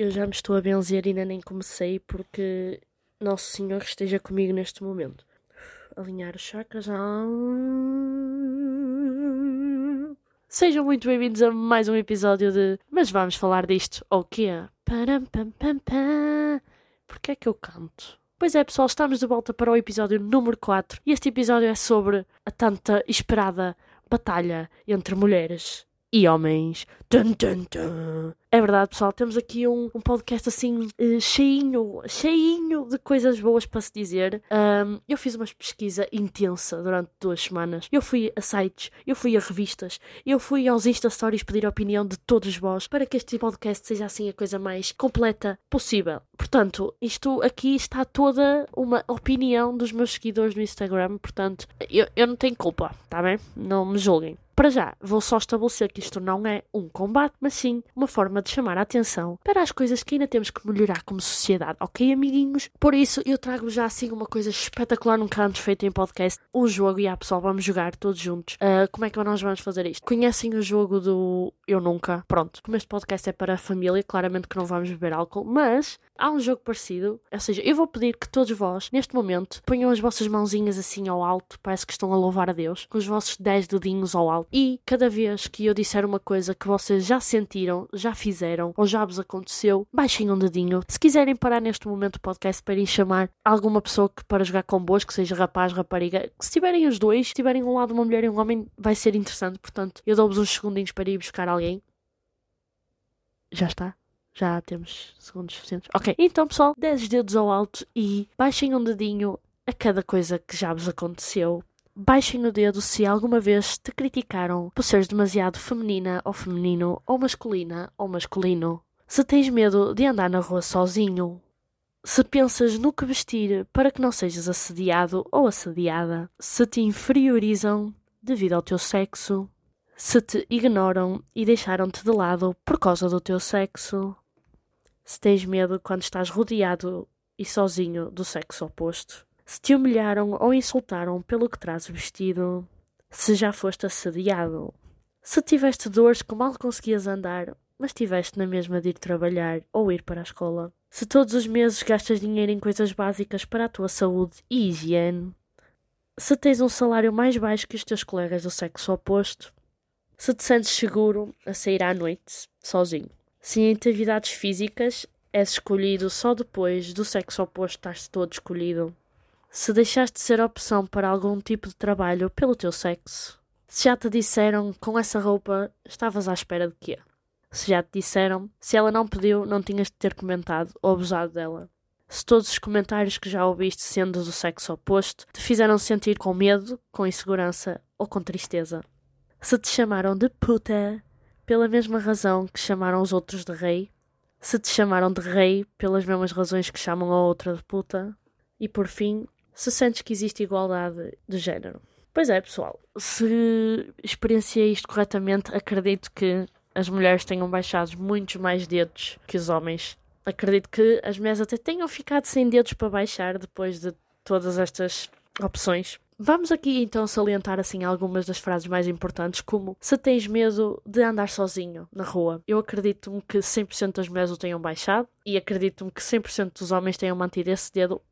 eu já me estou a benzer e ainda nem comecei porque Nosso Senhor esteja comigo neste momento. Alinhar os chakras. Sejam muito bem-vindos a mais um episódio de Mas vamos falar disto, ou quê? Pam, pam. Porquê é que eu canto? Pois é, pessoal, estamos de volta para o episódio número 4 e este episódio é sobre a tanta esperada batalha entre mulheres e homens. Dun, dun, dun. É verdade, pessoal, temos aqui um, um podcast assim uh, cheinho, cheinho de coisas boas para se dizer. Um, eu fiz uma pesquisa intensa durante duas semanas. Eu fui a sites, eu fui a revistas, eu fui aos Insta Stories pedir a opinião de todos vós para que este podcast seja assim a coisa mais completa possível. Portanto, isto aqui está toda uma opinião dos meus seguidores no Instagram, portanto, eu, eu não tenho culpa, tá bem? Não me julguem. Para já, vou só estabelecer que isto não é um combate, mas sim uma forma de chamar a atenção para as coisas que ainda temos que melhorar como sociedade, ok, amiguinhos? Por isso, eu trago já assim uma coisa espetacular nunca antes feita em podcast: um jogo. E a pessoal, vamos jogar todos juntos. Uh, como é que nós vamos fazer isto? Conhecem o jogo do Eu Nunca? Pronto, como este podcast é para a família, claramente que não vamos beber álcool, mas há um jogo parecido. Ou seja, eu vou pedir que todos vós, neste momento, ponham as vossas mãozinhas assim ao alto, parece que estão a louvar a Deus, com os vossos 10 dedinhos ao alto. E cada vez que eu disser uma coisa que vocês já sentiram, já fizeram ou já vos aconteceu, baixem um dedinho. Se quiserem parar neste momento o podcast para ir chamar alguma pessoa que para jogar convosco, seja rapaz, rapariga, se tiverem os dois, se tiverem um lado uma mulher e um homem, vai ser interessante. Portanto, eu dou-vos uns segundinhos para ir buscar alguém. Já está? Já temos segundos suficientes. Ok, então pessoal, 10 dedos ao alto e baixem um dedinho a cada coisa que já vos aconteceu. Baixem o dedo se alguma vez te criticaram por seres demasiado feminina ou feminino, ou masculina ou masculino. Se tens medo de andar na rua sozinho. Se pensas no que vestir para que não sejas assediado ou assediada. Se te inferiorizam devido ao teu sexo. Se te ignoram e deixaram-te de lado por causa do teu sexo se tens medo quando estás rodeado e sozinho do sexo oposto, se te humilharam ou insultaram pelo que trazes vestido, se já foste assediado, se tiveste dores que mal conseguias andar, mas tiveste na mesma de ir trabalhar ou ir para a escola, se todos os meses gastas dinheiro em coisas básicas para a tua saúde e higiene, se tens um salário mais baixo que os teus colegas do sexo oposto, se te sentes seguro a sair à noite sozinho. Se em atividades físicas és escolhido só depois do sexo oposto estás todo escolhido. Se deixaste de ser opção para algum tipo de trabalho pelo teu sexo. Se já te disseram com essa roupa estavas à espera de quê? Se já te disseram, se ela não pediu, não tinhas de ter comentado ou abusado dela. Se todos os comentários que já ouviste sendo do sexo oposto te fizeram sentir com medo, com insegurança ou com tristeza. Se te chamaram de puta, pela mesma razão que chamaram os outros de rei, se te chamaram de rei pelas mesmas razões que chamam a outra de puta, e por fim, se sentes que existe igualdade de género. Pois é, pessoal, se experienciei isto corretamente, acredito que as mulheres tenham baixado muitos mais dedos que os homens. Acredito que as mulheres até tenham ficado sem dedos para baixar depois de todas estas opções. Vamos aqui então salientar assim algumas das frases mais importantes, como se tens medo de andar sozinho na rua. Eu acredito-me que 100% das mulheres o tenham baixado e acredito-me que 100% dos homens tenham mantido esse dedo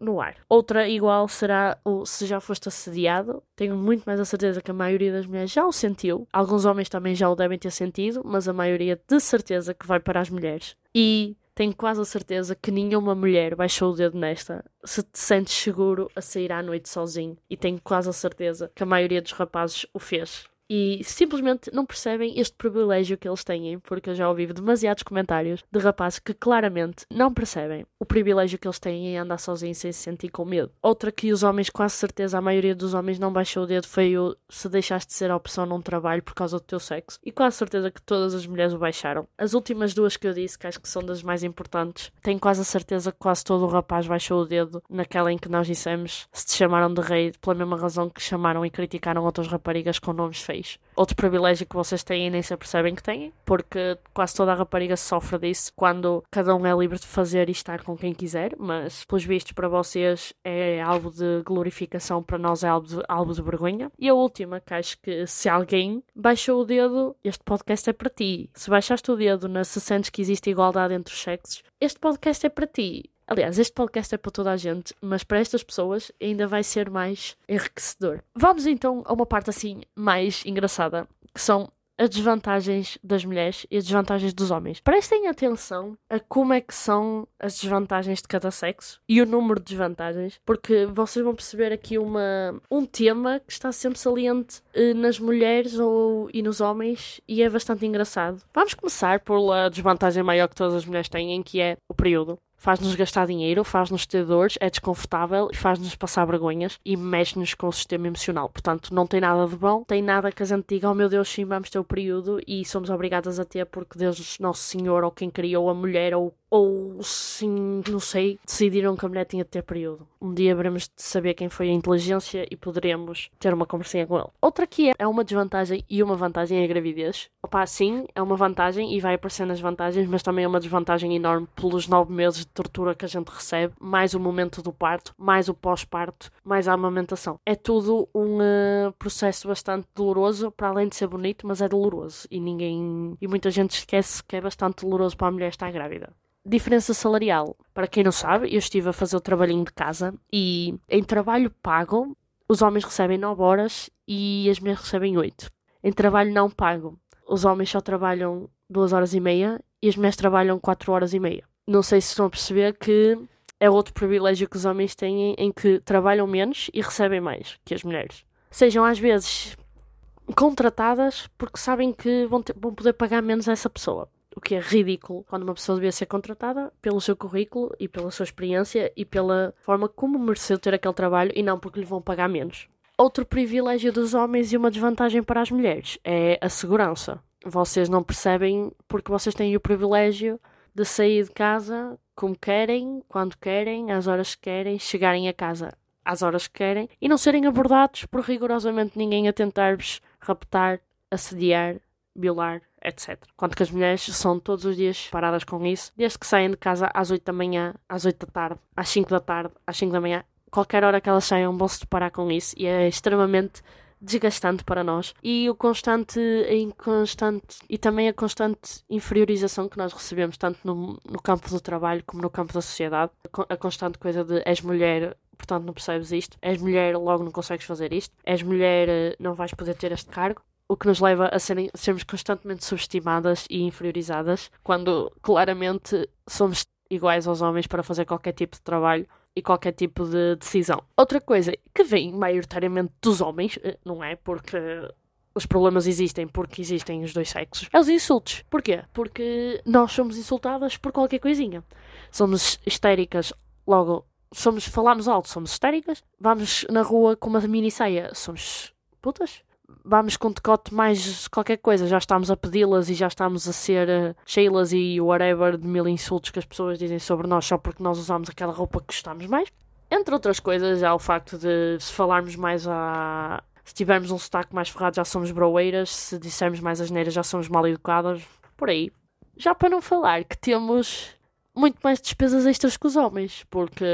no ar. Outra igual será o se já foste assediado. Tenho muito mais a certeza que a maioria das mulheres já o sentiu. Alguns homens também já o devem ter sentido, mas a maioria de certeza que vai para as mulheres. E tenho quase a certeza que nenhuma mulher baixou o dedo nesta se te sentes seguro a sair à noite sozinho. E tenho quase a certeza que a maioria dos rapazes o fez e simplesmente não percebem este privilégio que eles têm, porque eu já ouvi demasiados comentários de rapazes que claramente não percebem o privilégio que eles têm em andar sozinhos sem se sentir com medo. Outra que os homens, quase certeza, a maioria dos homens não baixou o dedo foi o se deixaste de ser a opção num trabalho por causa do teu sexo. E quase certeza que todas as mulheres o baixaram. As últimas duas que eu disse, que acho que são das mais importantes, tenho quase a certeza que quase todo o rapaz baixou o dedo naquela em que nós dissemos se te chamaram de rei pela mesma razão que chamaram e criticaram outras raparigas com nomes feios fez. Outro privilégio que vocês têm e nem se percebem que têm, porque quase toda a rapariga sofre disso quando cada um é livre de fazer e estar com quem quiser, mas pelos vistos para vocês é algo de glorificação, para nós é algo de, algo de vergonha. E a última, que acho que se alguém baixou o dedo, este podcast é para ti. Se baixaste o dedo na se sentes que existe igualdade entre os sexos, este podcast é para ti. Aliás, este podcast é para toda a gente, mas para estas pessoas ainda vai ser mais enriquecedor. Vamos então a uma parte assim mais engraçada, que são as desvantagens das mulheres e as desvantagens dos homens. Prestem atenção a como é que são as desvantagens de cada sexo e o número de desvantagens, porque vocês vão perceber aqui uma, um tema que está sempre saliente eh, nas mulheres ou, e nos homens e é bastante engraçado. Vamos começar pela desvantagem maior que todas as mulheres têm, que é o período faz-nos gastar dinheiro, faz-nos ter dores, é desconfortável e faz-nos passar vergonhas e mexe-nos com o sistema emocional. Portanto, não tem nada de bom, tem nada que a gente diga, oh meu Deus, sim, vamos ter o período e somos obrigadas a ter porque Deus, Nosso Senhor, ou quem criou a mulher, ou ou sim, não sei, decidiram que a mulher tinha de ter período. Um dia veremos de saber quem foi a inteligência e poderemos ter uma conversinha com ele. Outra que é, é uma desvantagem e uma vantagem é a gravidez. Opa, sim, é uma vantagem e vai aparecer nas vantagens, mas também é uma desvantagem enorme pelos nove meses de tortura que a gente recebe, mais o momento do parto, mais o pós-parto, mais a amamentação. É tudo um uh, processo bastante doloroso, para além de ser bonito, mas é doloroso e ninguém e muita gente esquece que é bastante doloroso para a mulher estar grávida diferença salarial. Para quem não sabe, eu estive a fazer o trabalhinho de casa e em trabalho pago, os homens recebem 9 horas e as mulheres recebem 8. Em trabalho não pago, os homens só trabalham 2 horas e meia e as mulheres trabalham 4 horas e meia. Não sei se estão a perceber que é outro privilégio que os homens têm em que trabalham menos e recebem mais que as mulheres. Sejam às vezes contratadas porque sabem que vão, ter, vão poder pagar menos a essa pessoa o que é ridículo quando uma pessoa devia ser contratada pelo seu currículo e pela sua experiência e pela forma como mereceu ter aquele trabalho e não porque lhe vão pagar menos. Outro privilégio dos homens e uma desvantagem para as mulheres é a segurança. Vocês não percebem porque vocês têm o privilégio de sair de casa como querem, quando querem, às horas que querem, chegarem a casa às horas que querem e não serem abordados por rigorosamente ninguém a tentar-vos raptar, assediar, violar, etc. Quanto que as mulheres são todos os dias paradas com isso, desde que saem de casa às 8 da manhã, às 8 da tarde, às 5 da tarde, às 5 da manhã, qualquer hora que elas saiam vão se deparar com isso e é extremamente desgastante para nós. E o constante em constante e também a constante inferiorização que nós recebemos tanto no, no campo do trabalho como no campo da sociedade. A constante coisa de és mulher portanto não percebes isto. És mulher logo não consegues fazer isto. És mulher eh, não vais poder ter este cargo o que nos leva a serem, sermos constantemente subestimadas e inferiorizadas, quando claramente somos iguais aos homens para fazer qualquer tipo de trabalho e qualquer tipo de decisão. Outra coisa que vem maioritariamente dos homens, eh, não é? Porque os problemas existem porque existem os dois sexos. É os insultos. Porquê? Porque nós somos insultadas por qualquer coisinha. Somos histéricas, logo somos, falamos alto, somos histéricas. Vamos na rua com uma mini saia, somos putas vamos com decote mais qualquer coisa, já estamos a pedi-las e já estamos a ser uh, Sheilas e whatever de mil insultos que as pessoas dizem sobre nós só porque nós usamos aquela roupa que gostamos mais. Entre outras coisas, há o facto de se falarmos mais a. Se tivermos um sotaque mais ferrado, já somos broeiras. Se dissermos mais asneiras, já somos mal educadas. Por aí. Já para não falar que temos muito mais despesas extras que os homens, porque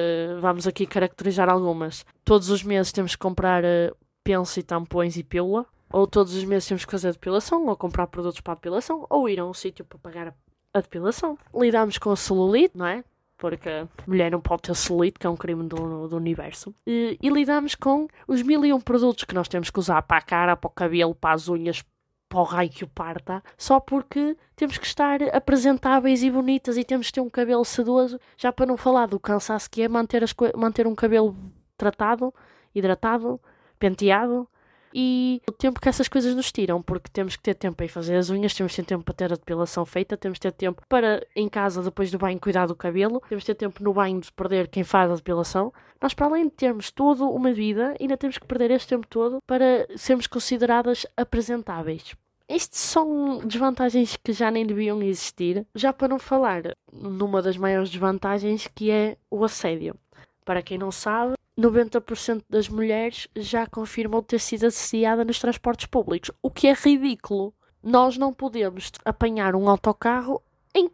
vamos aqui caracterizar algumas. Todos os meses temos que comprar uh, penso e tampões e pílula, ou todos os meses temos que fazer depilação, ou comprar produtos para a depilação, ou ir a um sítio para pagar a depilação. Lidamos com a celulite, não é? Porque a mulher não pode ter celulite, que é um crime do, do universo. E, e lidamos com os mil e um produtos que nós temos que usar para a cara, para o cabelo, para as unhas, para o raio que o parta, só porque temos que estar apresentáveis e bonitas e temos que ter um cabelo sedoso, já para não falar do cansaço que é manter, manter um cabelo tratado, hidratado, penteado e o tempo que essas coisas nos tiram, porque temos que ter tempo para fazer as unhas, temos que ter tempo para ter a depilação feita, temos que ter tempo para, em casa, depois do banho, cuidar do cabelo, temos que ter tempo no banho de perder quem faz a depilação. Nós, para além de termos toda uma vida, ainda temos que perder este tempo todo para sermos consideradas apresentáveis. Estas são desvantagens que já nem deviam existir, já para não falar numa das maiores desvantagens que é o assédio. Para quem não sabe, 90% das mulheres já confirmam ter sido assediada nos transportes públicos, o que é ridículo. Nós não podemos apanhar um autocarro em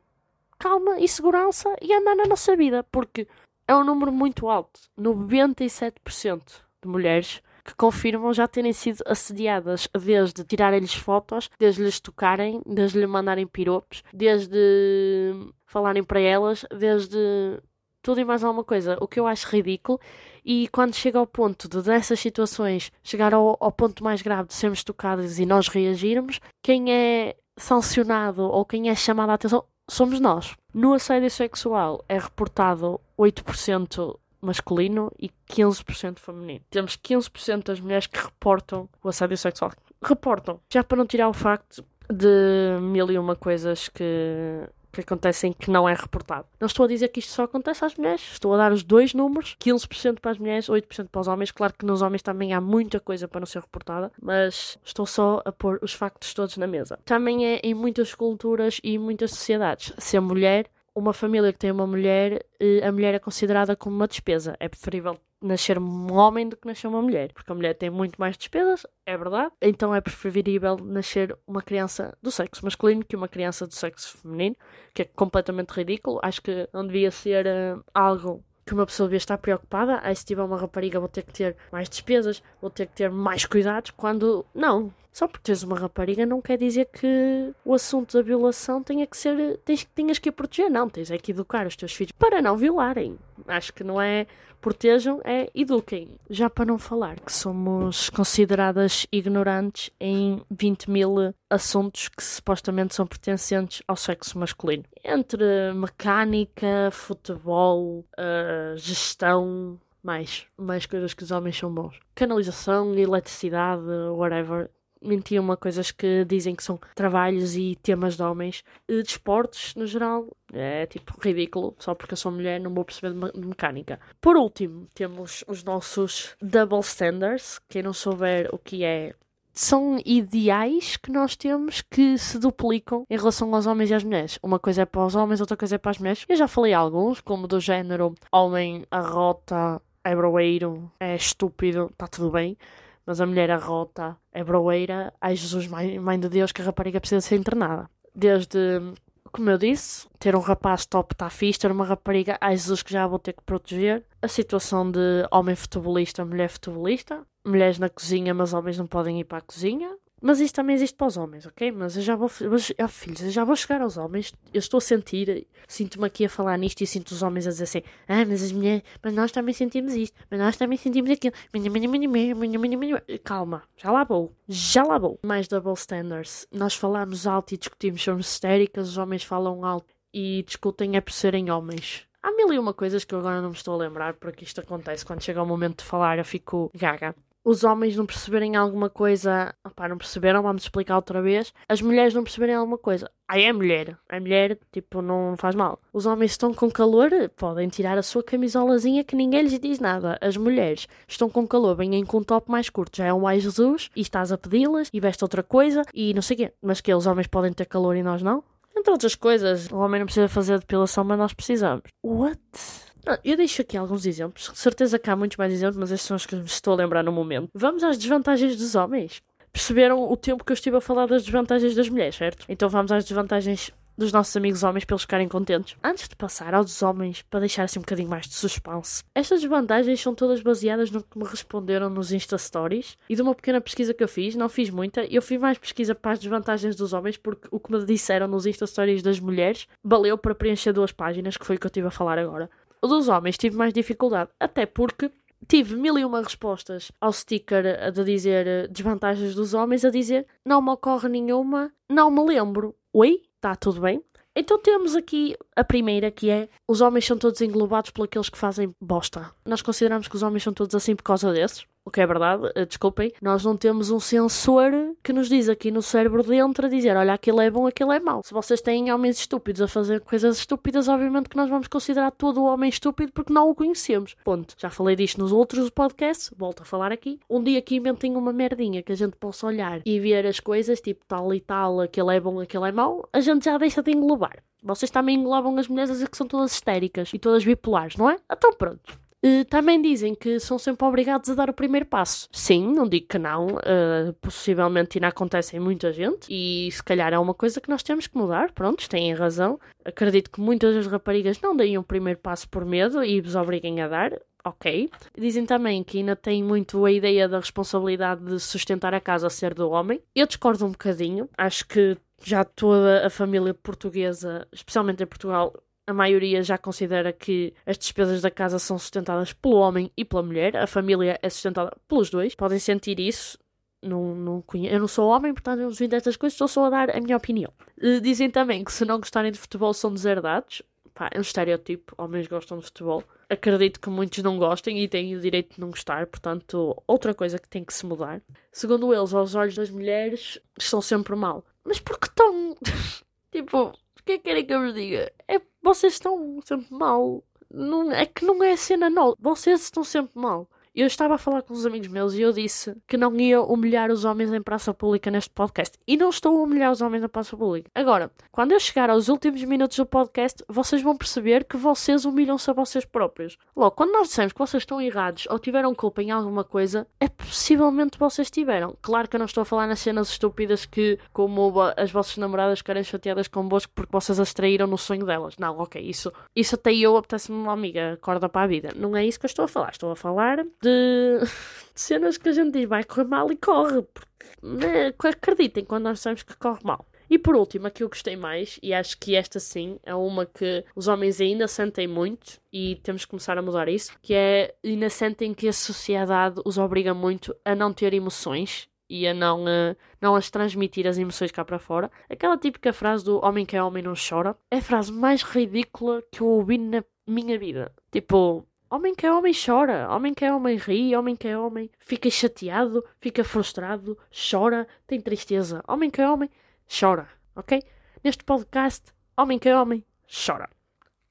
calma e segurança e andar na nossa vida, porque é um número muito alto. 97% de mulheres que confirmam já terem sido assediadas desde tirarem-lhes fotos, desde lhes tocarem, desde lhe mandarem piropos, desde falarem para elas, desde tudo e mais alguma coisa. O que eu acho ridículo e quando chega ao ponto de dessas situações chegar ao, ao ponto mais grave de sermos tocados e nós reagirmos, quem é sancionado ou quem é chamado a atenção somos nós. No assédio sexual é reportado 8% masculino e 15% feminino. Temos 15% das mulheres que reportam o assédio sexual. Reportam. Já para não tirar o facto de mil e uma coisas que, que acontecem que não é reportado. Não estou a dizer que isto só acontece às mulheres, estou a dar os dois números: 15% para as mulheres, 8% para os homens. Claro que nos homens também há muita coisa para não ser reportada, mas estou só a pôr os factos todos na mesa. Também é em muitas culturas e muitas sociedades. Ser mulher uma família que tem uma mulher, eh, a mulher é considerada como uma despesa. É preferível nascer um homem do que nascer uma mulher, porque a mulher tem muito mais despesas, é verdade. Então é preferível nascer uma criança do sexo masculino que uma criança do sexo feminino, que é completamente ridículo. Acho que não devia ser uh, algo que uma pessoa devia estar preocupada. Aí se tiver uma rapariga vou ter que ter mais despesas, vou ter que ter mais cuidados, quando não. Só porque tens uma rapariga não quer dizer que o assunto da violação tenha que ser. Tens, tenhas que a proteger, não. Tens é que educar os teus filhos para não violarem. Acho que não é protejam, é eduquem. Já para não falar que somos consideradas ignorantes em 20 mil assuntos que supostamente são pertencentes ao sexo masculino. Entre mecânica, futebol, uh, gestão, mais, mais coisas que os homens são bons. Canalização, eletricidade, whatever mentiam uma coisas que dizem que são trabalhos e temas de homens. De esportes, no geral, é tipo ridículo. Só porque eu sou mulher não vou perceber de mecânica. Por último, temos os nossos double standards. Quem não souber o que é são ideais que nós temos que se duplicam em relação aos homens e às mulheres. Uma coisa é para os homens, outra coisa é para as mulheres. Eu já falei alguns, como do género homem arrota, é broeiro, é estúpido, está tudo bem mas a mulher arrota, é broeira, ai Jesus, mãe, mãe de Deus, que a rapariga precisa ser internada. Desde, como eu disse, ter um rapaz top está fixe, ter uma rapariga, ai Jesus, que já vou ter que proteger. A situação de homem futebolista, mulher futebolista, mulheres na cozinha, mas homens não podem ir para a cozinha. Mas isto também existe para os homens, ok? Mas eu já vou. Mas, oh, filhos, eu já vou chegar aos homens. Eu estou a sentir, sinto-me aqui a falar nisto e sinto os homens a dizer assim: Ah, mas as mulheres. Mas nós também sentimos isto. Mas nós também sentimos aquilo. Calma, já lá vou. Já lá vou. Mais double standards. Nós falamos alto e discutimos sobre histéricas, os homens falam alto e discutem é por serem homens. Há mil e uma coisas que eu agora não me estou a lembrar porque isto acontece quando chega o momento de falar, eu fico gaga os homens não perceberem alguma coisa, opá, não perceberam, vamos explicar outra vez. As mulheres não perceberem alguma coisa. Aí é mulher, a mulher, tipo, não faz mal. Os homens estão com calor, podem tirar a sua camisolazinha que ninguém lhes diz nada. As mulheres estão com calor, vêm com um top mais curto, já é um mais Jesus, e estás a pedi-las, e veste outra coisa, e não sei o quê. Mas que os homens podem ter calor e nós não? Entre outras coisas, o homem não precisa fazer depilação, mas nós precisamos. What? Ah, eu deixo aqui alguns exemplos. Certeza que há muitos mais exemplos, mas estes são os que me estou a lembrar no momento. Vamos às desvantagens dos homens. Perceberam o tempo que eu estive a falar das desvantagens das mulheres, certo? Então vamos às desvantagens dos nossos amigos homens para eles ficarem contentes. Antes de passar aos homens, para deixar assim um bocadinho mais de suspense, estas desvantagens são todas baseadas no que me responderam nos Insta Stories e de uma pequena pesquisa que eu fiz, não fiz muita, eu fiz mais pesquisa para as desvantagens dos homens porque o que me disseram nos Insta Stories das mulheres valeu para preencher duas páginas, que foi o que eu estive a falar agora. Dos homens tive mais dificuldade, até porque tive mil e uma respostas ao sticker de dizer eh, desvantagens dos homens, a dizer não me ocorre nenhuma, não me lembro. Oi? Está tudo bem? Então temos aqui a primeira que é os homens são todos englobados por aqueles que fazem bosta. Nós consideramos que os homens são todos assim por causa desses o que é verdade, uh, desculpem, nós não temos um sensor que nos diz aqui no cérebro dentro a dizer, olha, aquilo é bom, aquilo é mau. Se vocês têm homens estúpidos a fazer coisas estúpidas, obviamente que nós vamos considerar todo o homem estúpido porque não o conhecemos. Ponto. Já falei disto nos outros podcasts, volto a falar aqui. Um dia que inventem uma merdinha que a gente possa olhar e ver as coisas, tipo tal e tal, aquilo é bom, aquilo é mau, a gente já deixa de englobar. Vocês também englobam as mulheres a dizer que são todas histéricas e todas bipolares, não é? Então pronto. Uh, também dizem que são sempre obrigados a dar o primeiro passo. Sim, não digo que não. Uh, possivelmente ainda acontece em muita gente. E se calhar é uma coisa que nós temos que mudar. Prontos, têm razão. Acredito que muitas das raparigas não deem o primeiro passo por medo e vos obriguem a dar ok. Dizem também que ainda tem muito a ideia da responsabilidade de sustentar a casa ser do homem. Eu discordo um bocadinho. Acho que já toda a família portuguesa, especialmente em Portugal, a maioria já considera que as despesas da casa são sustentadas pelo homem e pela mulher. A família é sustentada pelos dois. Podem sentir isso. Não, não conheço. Eu não sou homem, portanto não vim destas coisas, estou só a dar a minha opinião. Dizem também que se não gostarem de futebol são deserdados. Pá, é um estereótipo, homens gostam de futebol. Acredito que muitos não gostem e têm o direito de não gostar, portanto, outra coisa que tem que se mudar. Segundo eles, aos olhos das mulheres, estão sempre mal. Mas por que estão. tipo, que é que querem que eu vos diga? É vocês estão sempre mal. Não, é que não é cena nova. Vocês estão sempre mal. Eu estava a falar com uns amigos meus e eu disse que não ia humilhar os homens em praça pública neste podcast. E não estou a humilhar os homens na praça pública. Agora, quando eu chegar aos últimos minutos do podcast, vocês vão perceber que vocês humilham-se a vocês próprios. Logo, quando nós dissemos que vocês estão errados ou tiveram culpa em alguma coisa, é possivelmente vocês tiveram. Claro que eu não estou a falar nas cenas estúpidas que, como as vossas namoradas querem chateadas convosco porque vocês as traíram no sonho delas. Não, ok, isso, isso até eu apetece-me uma amiga, acorda para a vida. Não é isso que eu estou a falar. Estou a falar de, de cenas que a gente diz vai correr mal e corre. Porque, né, acreditem quando nós sabemos que corre mal. E por último, a que eu gostei mais, e acho que esta sim é uma que os homens ainda sentem muito e temos que começar a mudar isso, que é ainda sentem que a sociedade os obriga muito a não ter emoções e a não, uh, não as transmitir as emoções cá para fora. Aquela típica frase do homem que é homem não chora é a frase mais ridícula que eu ouvi na minha vida. Tipo, Homem que é homem chora, homem que é homem ri, homem que é homem fica chateado, fica frustrado, chora, tem tristeza. Homem que é homem chora, ok? Neste podcast, homem que é homem chora.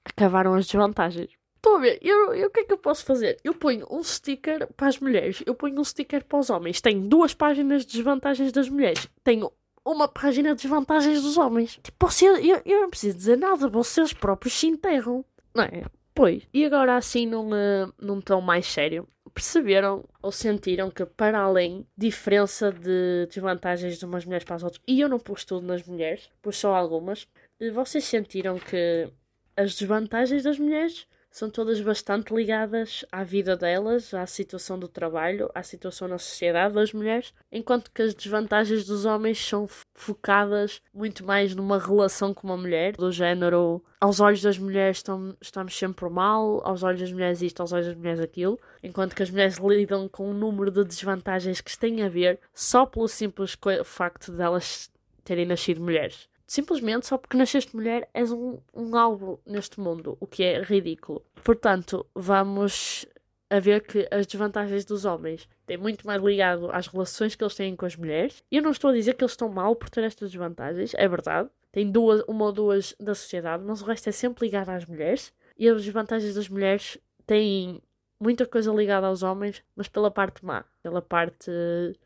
Acabaram as desvantagens. Estou a ver, eu, eu, o que é que eu posso fazer? Eu ponho um sticker para as mulheres, eu ponho um sticker para os homens. Tenho duas páginas de desvantagens das mulheres. Tenho uma página de desvantagens dos homens. Tipo, você, eu, eu não preciso dizer nada, vocês próprios se enterram. Não é? Pois. E agora assim num, uh, num tom mais sério, perceberam ou sentiram que para além diferença de desvantagens de umas mulheres para as outras, e eu não pus tudo nas mulheres, pus só algumas, vocês sentiram que as desvantagens das mulheres são todas bastante ligadas à vida delas, à situação do trabalho, à situação na sociedade das mulheres, enquanto que as desvantagens dos homens são focadas muito mais numa relação com uma mulher, do género aos olhos das mulheres estamos sempre mal, aos olhos das mulheres isto, aos olhos das mulheres aquilo, enquanto que as mulheres lidam com um número de desvantagens que têm a ver só pelo simples facto de elas terem nascido mulheres simplesmente só porque nasceste mulher és um, um algo neste mundo, o que é ridículo. Portanto, vamos a ver que as desvantagens dos homens têm muito mais ligado às relações que eles têm com as mulheres. E eu não estou a dizer que eles estão mal por ter estas desvantagens, é verdade. Tem duas, uma ou duas da sociedade, mas o resto é sempre ligado às mulheres. E as desvantagens das mulheres têm muita coisa ligada aos homens, mas pela parte má, pela parte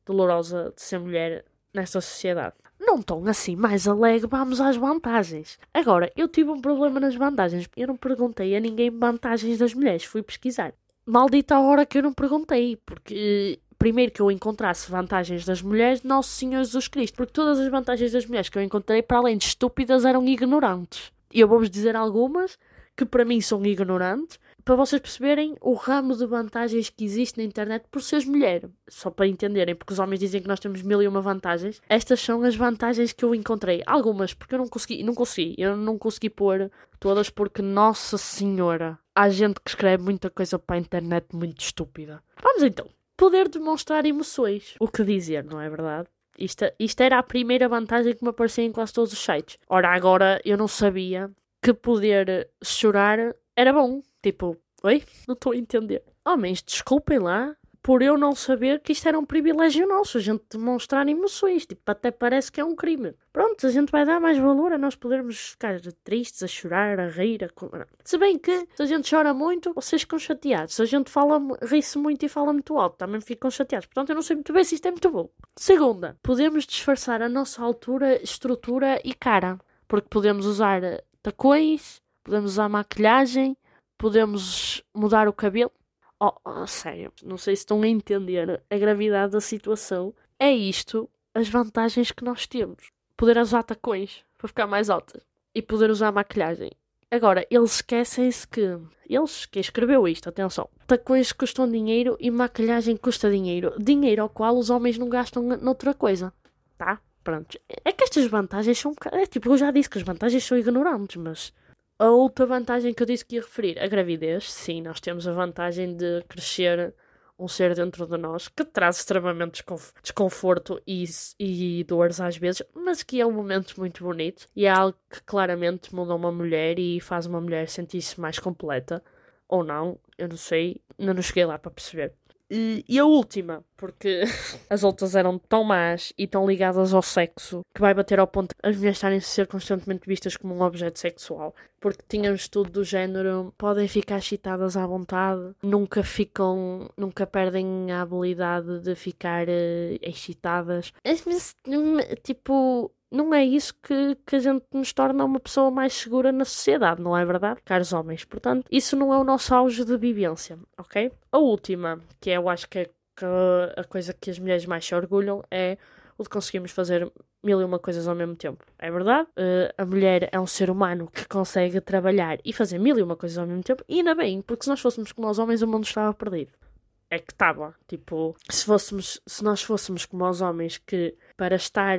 dolorosa de ser mulher nesta sociedade num tom assim mais alegre, vamos às vantagens. Agora, eu tive um problema nas vantagens. Eu não perguntei a ninguém vantagens das mulheres, fui pesquisar. Maldita a hora que eu não perguntei, porque primeiro que eu encontrasse vantagens das mulheres, Nosso Senhor Jesus Cristo, porque todas as vantagens das mulheres que eu encontrei, para além de estúpidas, eram ignorantes. E eu vou-vos dizer algumas que para mim são ignorantes, para vocês perceberem o ramo de vantagens que existe na internet por seres mulher. Só para entenderem, porque os homens dizem que nós temos mil e uma vantagens. Estas são as vantagens que eu encontrei. Algumas, porque eu não consegui, não consegui, eu não consegui pôr todas porque, nossa senhora, há gente que escreve muita coisa para a internet muito estúpida. Vamos então. Poder demonstrar emoções. O que dizer, não é verdade? Isto, isto era a primeira vantagem que me aparecia em quase todos os sites. Ora, agora eu não sabia que poder chorar era bom. Tipo, oi? Não estou a entender. Homens, desculpem lá por eu não saber que isto era um privilégio nosso, a gente demonstrar emoções. Tipo, até parece que é um crime. Pronto, a gente vai dar mais valor a nós podermos ficar tristes, a chorar, a rir. A... Se bem que, se a gente chora muito, vocês ficam chateados. Se a gente fala, ri-se muito e fala muito alto, também ficam chateados. Portanto, eu não sei muito bem se isto é muito bom. Segunda, podemos disfarçar a nossa altura, estrutura e cara. Porque podemos usar tacões, podemos usar maquilhagem, podemos mudar o cabelo. Oh, oh, sério, não sei se estão a entender a gravidade da situação. É isto as vantagens que nós temos. Poder usar tacões para ficar mais altas e poder usar maquilhagem. Agora, eles esquecem-se que. Eles, quem escreveu isto, atenção. Tacões custam dinheiro e maquilhagem custa dinheiro. Dinheiro ao qual os homens não gastam noutra coisa. Tá? Pronto. É que estas vantagens são. É tipo, eu já disse que as vantagens são ignorantes, mas. A outra vantagem que eu disse que ia referir, a gravidez. Sim, nós temos a vantagem de crescer um ser dentro de nós que traz extremamente desconforto e, e dores às vezes, mas que é um momento muito bonito e é algo que claramente muda uma mulher e faz uma mulher sentir-se mais completa. Ou não, eu não sei, ainda não cheguei lá para perceber. E, e a última, porque as outras eram tão más e tão ligadas ao sexo que vai bater ao ponto de as mulheres estarem a ser constantemente vistas como um objeto sexual. Porque tínhamos tudo do género, podem ficar excitadas à vontade, nunca ficam, nunca perdem a habilidade de ficar uh, excitadas. Tipo, não é isso que, que a gente nos torna uma pessoa mais segura na sociedade, não é verdade, caros homens? Portanto, isso não é o nosso auge de vivência, ok? A última, que eu acho que é a coisa que as mulheres mais se orgulham, é o de conseguirmos fazer mil e uma coisas ao mesmo tempo. É verdade? Uh, a mulher é um ser humano que consegue trabalhar e fazer mil e uma coisas ao mesmo tempo, e ainda bem, porque se nós fôssemos como os homens, o mundo estava perdido. É que estava. Tipo, se, fôssemos, se nós fôssemos como os homens que para estar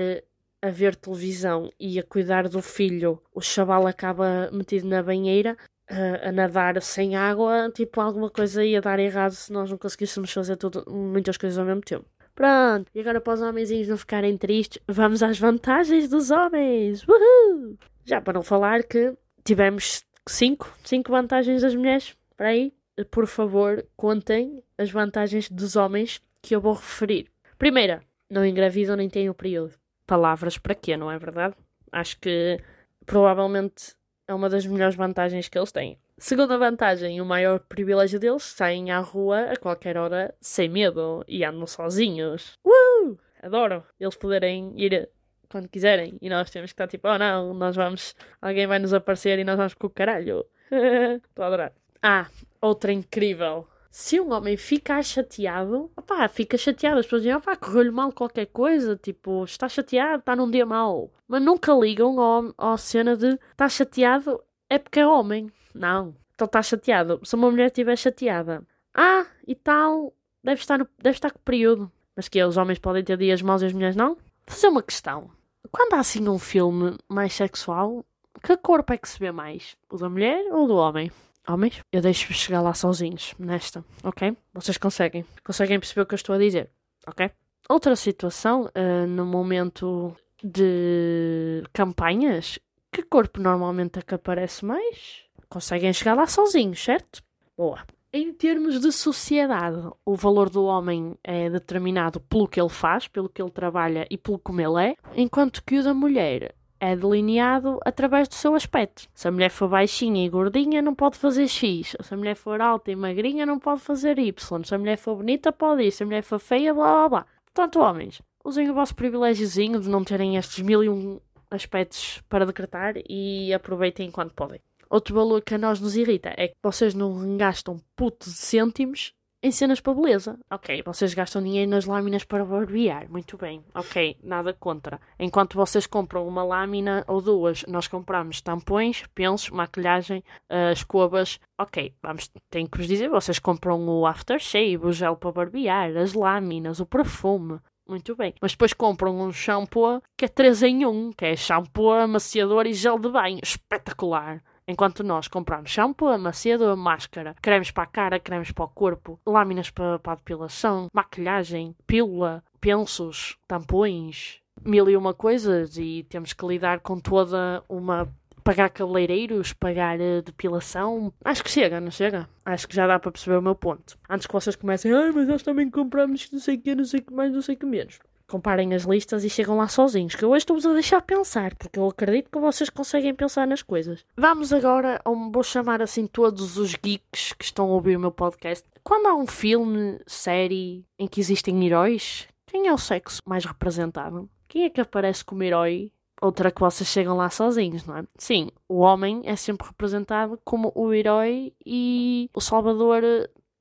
a ver televisão e a cuidar do filho, o chaval acaba metido na banheira a, a nadar sem água, tipo, alguma coisa ia dar errado se nós não conseguíssemos fazer tudo, muitas coisas ao mesmo tempo. Pronto, e agora para os homenzinhos não ficarem tristes, vamos às vantagens dos homens! Uhul! Já para não falar que tivemos cinco, cinco vantagens das mulheres. Espera aí, por favor, contem as vantagens dos homens que eu vou referir. Primeira, não engravidam nem têm o período palavras para quê, não é verdade? Acho que provavelmente é uma das melhores vantagens que eles têm. Segunda vantagem, o maior privilégio deles, saem à rua a qualquer hora sem medo e andam sozinhos. Uh! Adoro eles poderem ir quando quiserem e nós temos que estar tipo, oh não, nós vamos, alguém vai nos aparecer e nós vamos com o caralho. Estou a adorar. Ah, outra incrível se um homem ficar chateado, opá, fica chateado. As pessoas dizem, opá, correu-lhe mal qualquer coisa, tipo, está chateado, está num dia mau. Mas nunca ligam à cena de está chateado é porque é homem. Não. Então está chateado. Se uma mulher estiver chateada, ah, e tal, deve estar, no, deve estar com período. Mas que os homens podem ter dias maus e as mulheres não? Fazer uma questão. Quando há assim um filme mais sexual, que corpo é que se vê mais? O da mulher ou do homem? Homens, eu deixo-vos chegar lá sozinhos nesta, ok? Vocês conseguem, conseguem perceber o que eu estou a dizer, ok? Outra situação, uh, no momento de campanhas, que corpo normalmente é que aparece mais? Conseguem chegar lá sozinhos, certo? Boa. Em termos de sociedade, o valor do homem é determinado pelo que ele faz, pelo que ele trabalha e pelo como ele é, enquanto que o da mulher é delineado através do seu aspecto. Se a mulher for baixinha e gordinha, não pode fazer X. Se a mulher for alta e magrinha, não pode fazer Y. Se a mulher for bonita, pode ir. Se a mulher for feia, blá blá blá. Portanto, homens, usem o vosso privilégiozinho de não terem estes mil e um aspectos para decretar e aproveitem enquanto podem. Outro valor que a nós nos irrita é que vocês não gastam putos de cêntimos em cenas para beleza. Ok, vocês gastam dinheiro nas lâminas para barbear. Muito bem. Ok, nada contra. Enquanto vocês compram uma lâmina ou duas, nós compramos tampões, pensos, maquilhagem, uh, escovas. Ok, vamos, tenho que vos dizer, vocês compram o aftershave, o gel para barbear, as lâminas, o perfume. Muito bem. Mas depois compram um shampoo que é 3 em 1, que é shampoo, amaciador e gel de banho. Espetacular. Enquanto nós compramos shampoo, amaciador, máscara, cremes para a cara, cremes para o corpo, lâminas para, para a depilação, maquilhagem, pílula, pensos, tampões, mil e uma coisas e temos que lidar com toda uma pagar cabeleireiros, pagar uh, depilação. Acho que chega, não chega? Acho que já dá para perceber o meu ponto. Antes que vocês comecem, ai, mas nós também compramos não sei o que, não sei o que mais, não sei o que menos comparem as listas e chegam lá sozinhos, que eu hoje estou-vos a deixar pensar, porque eu acredito que vocês conseguem pensar nas coisas. Vamos agora, um, vou chamar assim todos os geeks que estão a ouvir o meu podcast. Quando há um filme, série, em que existem heróis, quem é o sexo mais representado? Quem é que aparece como herói? Outra que vocês chegam lá sozinhos, não é? Sim, o homem é sempre representado como o herói e o salvador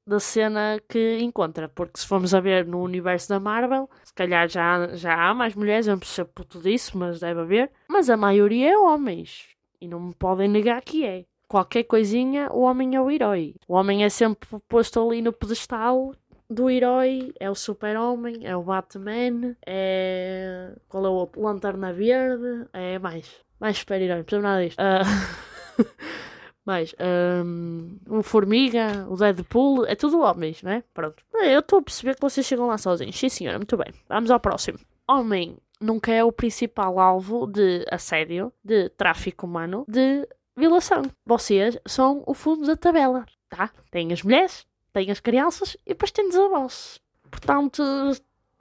da cena que encontra. Porque se formos a ver no universo da Marvel, se calhar já, já há mais mulheres, eu não percebo puto disso, mas deve haver. Mas a maioria é homens. E não me podem negar que é. Qualquer coisinha, o homem é o herói. O homem é sempre posto ali no pedestal do herói. É o super-homem, é o Batman, é... Qual é o outro? Lanterna Verde, é mais. Mais super-herói, não percebo nada disto. Uh... mais um, o Formiga, o Deadpool, é tudo homens, não é? Pronto. Eu estou a perceber que vocês chegam lá sozinhos. Sim, senhora, muito bem. Vamos ao próximo. Homem nunca é o principal alvo de assédio, de tráfico humano, de violação. Vocês são o fundo da tabela, tá? Tem as mulheres, tem as crianças e depois tem os avós. Portanto,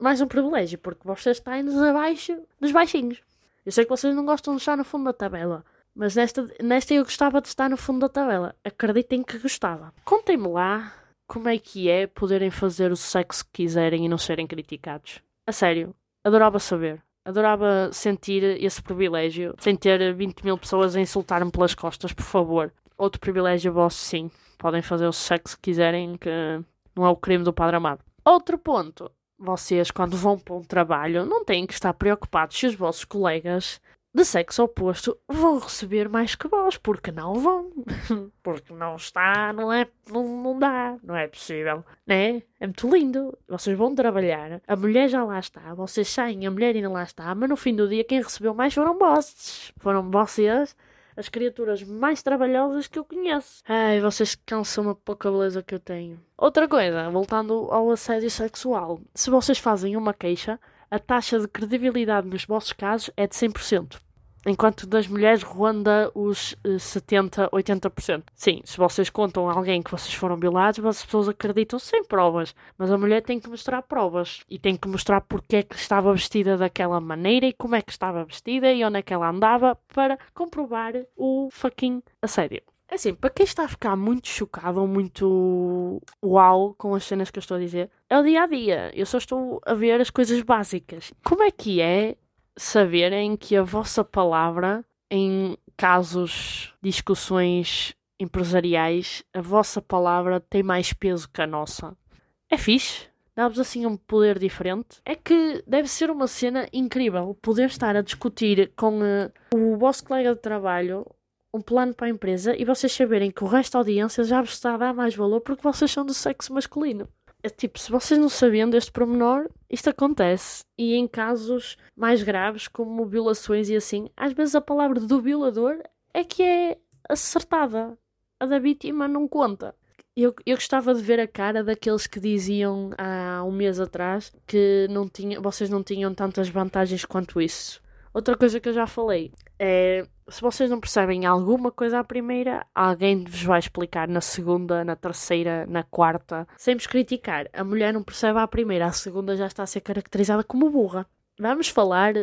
mais um privilégio, porque vocês estão abaixo dos baixinhos. Eu sei que vocês não gostam de estar no fundo da tabela, mas nesta, nesta eu gostava de estar no fundo da tabela. Acreditem que gostava. Contem-me lá como é que é poderem fazer o sexo que quiserem e não serem criticados. A sério, adorava saber. Adorava sentir esse privilégio, sem ter 20 mil pessoas a insultar-me pelas costas, por favor. Outro privilégio vosso, sim. Podem fazer o sexo que quiserem, que não é o crime do Padre Amado. Outro ponto. Vocês, quando vão para um trabalho, não têm que estar preocupados se os vossos colegas de sexo oposto vão receber mais que vós, porque não vão. porque não está, não é, não, não dá, não é possível, né? É muito lindo. Vocês vão trabalhar, a mulher já lá está, vocês saem, a mulher ainda lá está, mas no fim do dia quem recebeu mais foram vocês. Foram vocês as criaturas mais trabalhosas que eu conheço. Ai, vocês cansam a pouca beleza que eu tenho. Outra coisa, voltando ao assédio sexual. Se vocês fazem uma queixa, a taxa de credibilidade nos vossos casos é de 100%. Enquanto das mulheres ronda os 70, eh, 80%. Sim, se vocês contam a alguém que vocês foram violados, as pessoas acreditam sem provas. Mas a mulher tem que mostrar provas. E tem que mostrar porque é que estava vestida daquela maneira e como é que estava vestida e onde é que ela andava para comprovar o fucking assédio. Assim, para quem está a ficar muito chocado ou muito uau com as cenas que eu estou a dizer, é o dia a dia. Eu só estou a ver as coisas básicas. Como é que é saberem que a vossa palavra, em casos, discussões empresariais, a vossa palavra tem mais peso que a nossa? É fixe? Dá-vos assim um poder diferente? É que deve ser uma cena incrível poder estar a discutir com uh, o vosso colega de trabalho um plano para a empresa e vocês saberem que o resto da audiência já vos está a dar mais valor porque vocês são do sexo masculino. É tipo, se vocês não sabiam deste promenor, isto acontece. E em casos mais graves, como violações e assim, às vezes a palavra do violador é que é acertada. A da vítima não conta. Eu, eu gostava de ver a cara daqueles que diziam há um mês atrás que não tinha, vocês não tinham tantas vantagens quanto isso. Outra coisa que eu já falei é se vocês não percebem alguma coisa à primeira, alguém vos vai explicar na segunda, na terceira, na quarta, sem vos criticar. A mulher não percebe à primeira, a segunda já está a ser caracterizada como burra. Vamos falar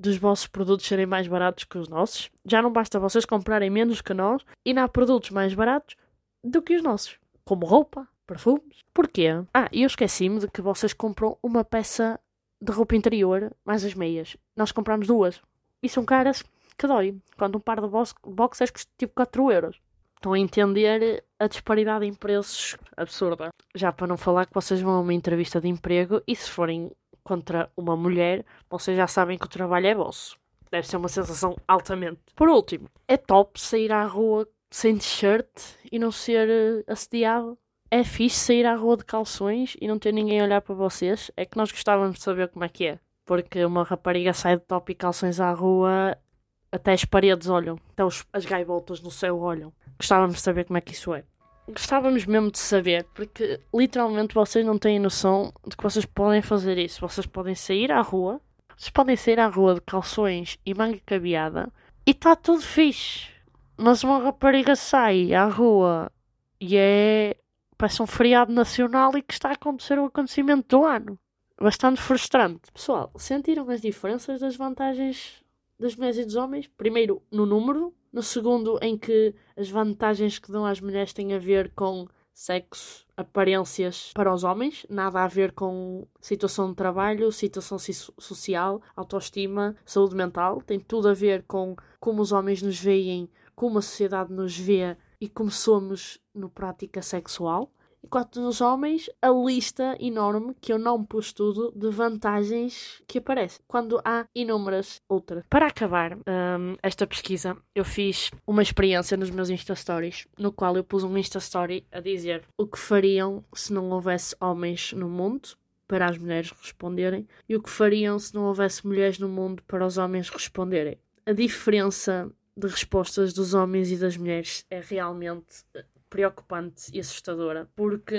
dos vossos produtos serem mais baratos que os nossos. Já não basta vocês comprarem menos que nós e há produtos mais baratos do que os nossos, como roupa, perfumes. Porquê? Ah, e eu esqueci-me de que vocês compram uma peça de roupa interior mais as meias. Nós compramos duas. E são caras que dói. Quando um par de boxers custa tipo 4 euros. Estão a entender a disparidade em preços absurda. Já para não falar que vocês vão a uma entrevista de emprego e se forem contra uma mulher, vocês já sabem que o trabalho é vosso. Deve ser uma sensação altamente. Por último, é top sair à rua sem t-shirt e não ser eh, assediado. É fixe sair à rua de calções e não ter ninguém a olhar para vocês. É que nós gostávamos de saber como é que é. Porque uma rapariga sai de top e calções à rua até as paredes olham, até os, as gaivotas no céu olham. Gostávamos de saber como é que isso é. Gostávamos mesmo de saber, porque literalmente vocês não têm noção de que vocês podem fazer isso. Vocês podem sair à rua, vocês podem sair à rua de calções e manga cabeada e está tudo fixe. Mas uma rapariga sai à rua e é. Parece um feriado nacional e que está a acontecer o acontecimento do ano. Bastante frustrante. Pessoal, sentiram as diferenças das vantagens das mulheres e dos homens. Primeiro, no número. No segundo, em que as vantagens que dão às mulheres têm a ver com sexo, aparências para os homens, nada a ver com situação de trabalho, situação social, autoestima, saúde mental, tem tudo a ver com como os homens nos veem, como a sociedade nos vê e como somos no prática sexual. Enquanto nos homens, a lista enorme, que eu não pus tudo, de vantagens que aparece. Quando há inúmeras outras. Para acabar um, esta pesquisa, eu fiz uma experiência nos meus Insta Stories, no qual eu pus um Insta Story a dizer o que fariam se não houvesse homens no mundo para as mulheres responderem e o que fariam se não houvesse mulheres no mundo para os homens responderem. A diferença de respostas dos homens e das mulheres é realmente preocupante e assustadora, porque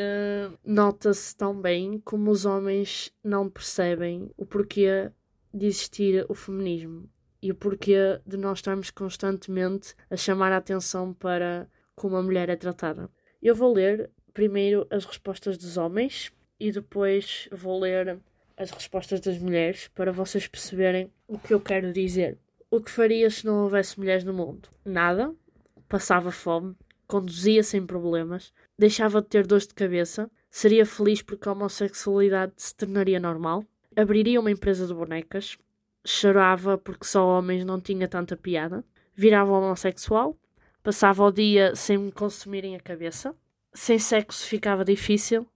nota-se tão bem como os homens não percebem o porquê de existir o feminismo e o porquê de nós estarmos constantemente a chamar a atenção para como a mulher é tratada. Eu vou ler primeiro as respostas dos homens e depois vou ler as respostas das mulheres para vocês perceberem o que eu quero dizer. O que faria se não houvesse mulheres no mundo? Nada. Passava fome, conduzia sem problemas, deixava de ter dores de cabeça, seria feliz porque a homossexualidade se tornaria normal, abriria uma empresa de bonecas, chorava porque só homens não tinha tanta piada, virava homossexual, passava o dia sem me consumirem a cabeça, sem sexo ficava difícil,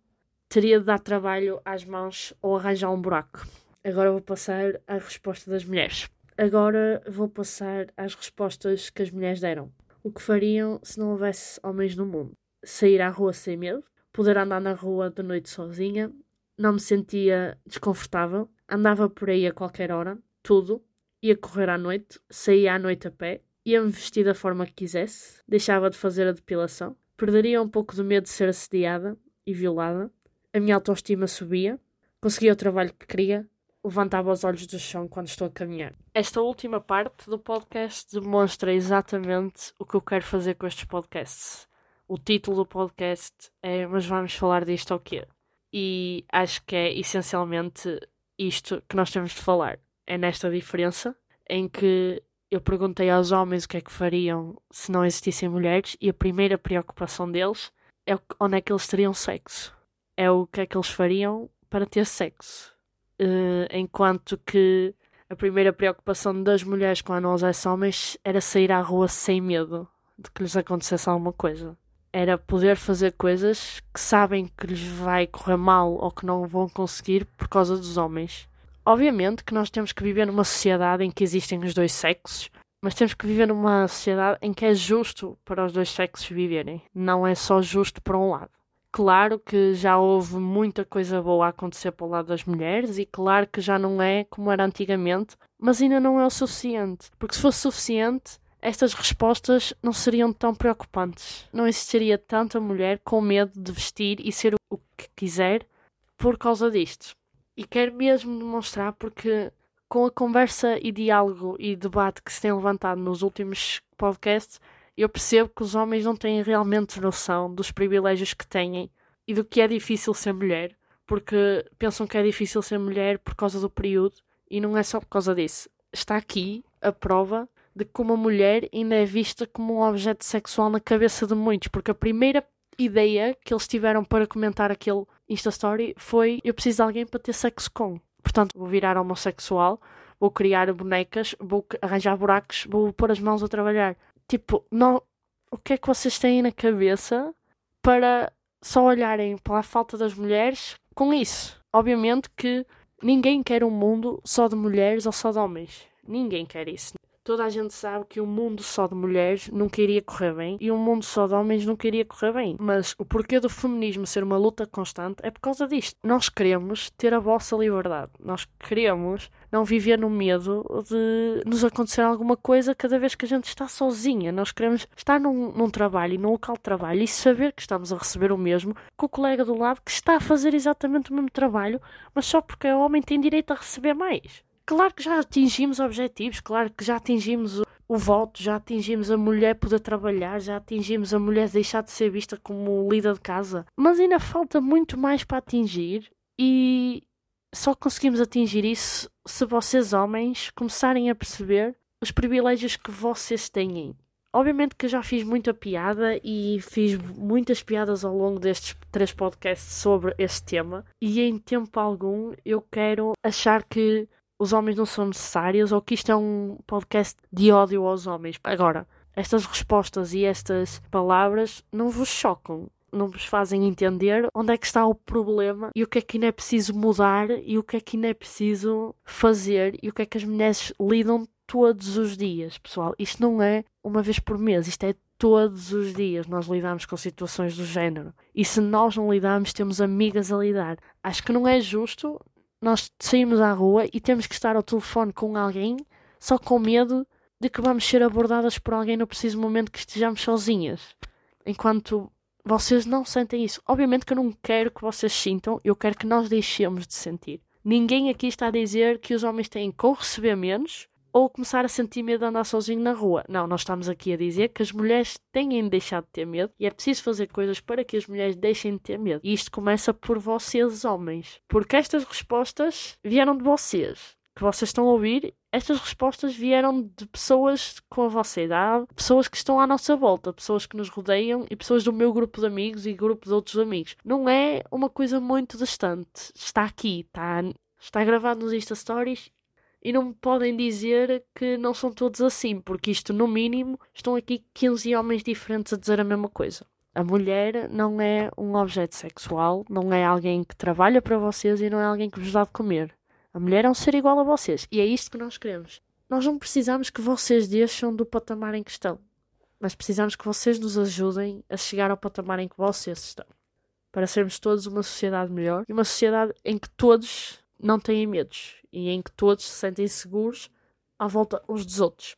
teria de dar trabalho às mãos ou arranjar um buraco. Agora vou passar à resposta das mulheres. Agora vou passar às respostas que as mulheres deram. O que fariam se não houvesse homens no mundo? Sair à rua sem medo, poder andar na rua de noite sozinha, não me sentia desconfortável, andava por aí a qualquer hora, tudo, ia correr à noite, saía à noite a pé, ia-me vestir da forma que quisesse, deixava de fazer a depilação, perderia um pouco do medo de ser assediada e violada, a minha autoestima subia, conseguia o trabalho que queria, levantava os olhos do chão quando estou a caminhar. Esta última parte do podcast demonstra exatamente o que eu quero fazer com estes podcasts. O título do podcast é Mas vamos falar disto ao quê? E acho que é essencialmente isto que nós temos de falar. É nesta diferença em que eu perguntei aos homens o que é que fariam se não existissem mulheres e a primeira preocupação deles é onde é que eles teriam sexo. É o que é que eles fariam para ter sexo uh, enquanto que a primeira preocupação das mulheres quando nós és homens era sair à rua sem medo de que lhes acontecesse alguma coisa. Era poder fazer coisas que sabem que lhes vai correr mal ou que não vão conseguir por causa dos homens. Obviamente que nós temos que viver numa sociedade em que existem os dois sexos, mas temos que viver numa sociedade em que é justo para os dois sexos viverem. Não é só justo para um lado. Claro que já houve muita coisa boa a acontecer para o lado das mulheres e claro que já não é como era antigamente, mas ainda não é o suficiente. Porque se fosse suficiente, estas respostas não seriam tão preocupantes. Não existiria tanta mulher com medo de vestir e ser o que quiser por causa disto. E quero mesmo demonstrar porque com a conversa e diálogo e debate que se tem levantado nos últimos podcasts, eu percebo que os homens não têm realmente noção dos privilégios que têm e do que é difícil ser mulher, porque pensam que é difícil ser mulher por causa do período e não é só por causa disso. Está aqui a prova de que uma mulher ainda é vista como um objeto sexual na cabeça de muitos, porque a primeira ideia que eles tiveram para comentar aquele Insta Story foi eu preciso de alguém para ter sexo com. Portanto, vou virar homossexual, vou criar bonecas, vou arranjar buracos, vou pôr as mãos a trabalhar. Tipo, não, o que é que vocês têm na cabeça para só olharem para a falta das mulheres com isso? Obviamente que ninguém quer um mundo só de mulheres ou só de homens. Ninguém quer isso. Toda a gente sabe que um mundo só de mulheres nunca iria correr bem e um mundo só de homens nunca iria correr bem. Mas o porquê do feminismo ser uma luta constante é por causa disto. Nós queremos ter a vossa liberdade. Nós queremos não viver no medo de nos acontecer alguma coisa cada vez que a gente está sozinha. Nós queremos estar num, num trabalho e num local de trabalho e saber que estamos a receber o mesmo que o colega do lado que está a fazer exatamente o mesmo trabalho, mas só porque é homem tem direito a receber mais. Claro que já atingimos objetivos, claro que já atingimos o, o voto, já atingimos a mulher poder trabalhar, já atingimos a mulher deixar de ser vista como líder de casa, mas ainda falta muito mais para atingir e só conseguimos atingir isso se vocês, homens, começarem a perceber os privilégios que vocês têm. Obviamente que eu já fiz muita piada e fiz muitas piadas ao longo destes três podcasts sobre este tema, e em tempo algum eu quero achar que os homens não são necessários ou que isto é um podcast de ódio aos homens. Agora, estas respostas e estas palavras não vos chocam. não vos fazem entender onde é que está o problema e o que é que ainda é preciso mudar e o que é que ainda é preciso fazer e o que é que as mulheres lidam todos os dias, pessoal. Isto não é uma vez por mês, isto é todos os dias nós lidamos com situações do género. E se nós não lidamos, temos amigas a lidar. Acho que não é justo nós sairmos à rua e temos que estar ao telefone com alguém só com medo de que vamos ser abordadas por alguém no preciso momento que estejamos sozinhas. Enquanto vocês não sentem isso. Obviamente que eu não quero que vocês sintam, eu quero que nós deixemos de sentir. Ninguém aqui está a dizer que os homens têm que receber menos ou começar a sentir medo de andar sozinho na rua. Não, nós estamos aqui a dizer que as mulheres têm de deixar de ter medo e é preciso fazer coisas para que as mulheres deixem de ter medo. E isto começa por vocês, homens. Porque estas respostas vieram de vocês. Que vocês estão a ouvir, estas respostas vieram de pessoas com a vossa idade, pessoas que estão à nossa volta, pessoas que nos rodeiam e pessoas do meu grupo de amigos e grupo de outros amigos. Não é uma coisa muito distante. Está aqui, está, está gravado nos Insta Stories e não me podem dizer que não são todos assim, porque isto, no mínimo, estão aqui 15 homens diferentes a dizer a mesma coisa. A mulher não é um objeto sexual, não é alguém que trabalha para vocês e não é alguém que vos dá de comer. A mulher é um ser igual a vocês e é isto que nós queremos. Nós não precisamos que vocês deixem do patamar em que estão, mas precisamos que vocês nos ajudem a chegar ao patamar em que vocês estão. Para sermos todos uma sociedade melhor e uma sociedade em que todos não têm medos e em que todos se sentem seguros à volta uns dos outros.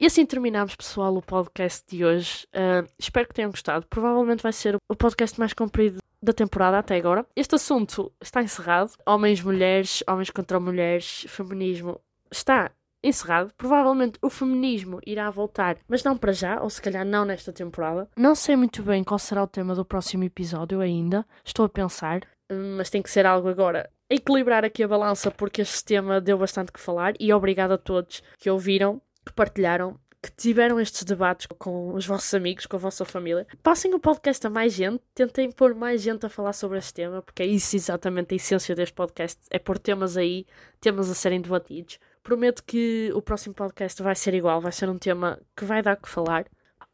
E assim terminamos, pessoal, o podcast de hoje. Uh, espero que tenham gostado. Provavelmente vai ser o podcast mais comprido da temporada até agora. Este assunto está encerrado. Homens, mulheres, homens contra mulheres, feminismo está encerrado. Provavelmente o feminismo irá voltar, mas não para já, ou se calhar não nesta temporada. Não sei muito bem qual será o tema do próximo episódio ainda. Estou a pensar, mas tem que ser algo agora equilibrar aqui a balança porque este tema deu bastante que falar e obrigado a todos que ouviram, que partilharam, que tiveram estes debates com os vossos amigos, com a vossa família. Passem o podcast a mais gente, tentem pôr mais gente a falar sobre este tema, porque é isso exatamente a essência deste podcast, é pôr temas aí, temas a serem debatidos. Prometo que o próximo podcast vai ser igual, vai ser um tema que vai dar que falar.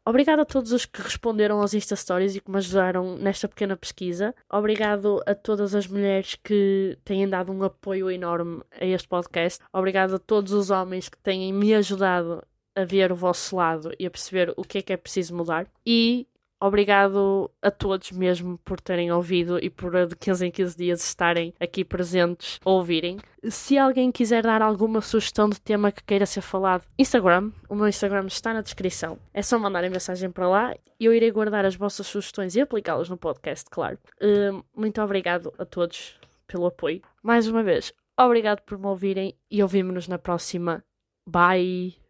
Obrigado a todos os que responderam aos Insta Stories e que me ajudaram nesta pequena pesquisa. Obrigado a todas as mulheres que têm dado um apoio enorme a este podcast. Obrigado a todos os homens que têm me ajudado a ver o vosso lado e a perceber o que é que é preciso mudar. E Obrigado a todos mesmo por terem ouvido e por de 15 em 15 dias estarem aqui presentes a ouvirem. Se alguém quiser dar alguma sugestão de tema que queira ser falado, Instagram, o meu Instagram está na descrição. É só mandarem mensagem para lá e eu irei guardar as vossas sugestões e aplicá-las no podcast, claro. Uh, muito obrigado a todos pelo apoio. Mais uma vez, obrigado por me ouvirem e ouvimos-nos na próxima. Bye!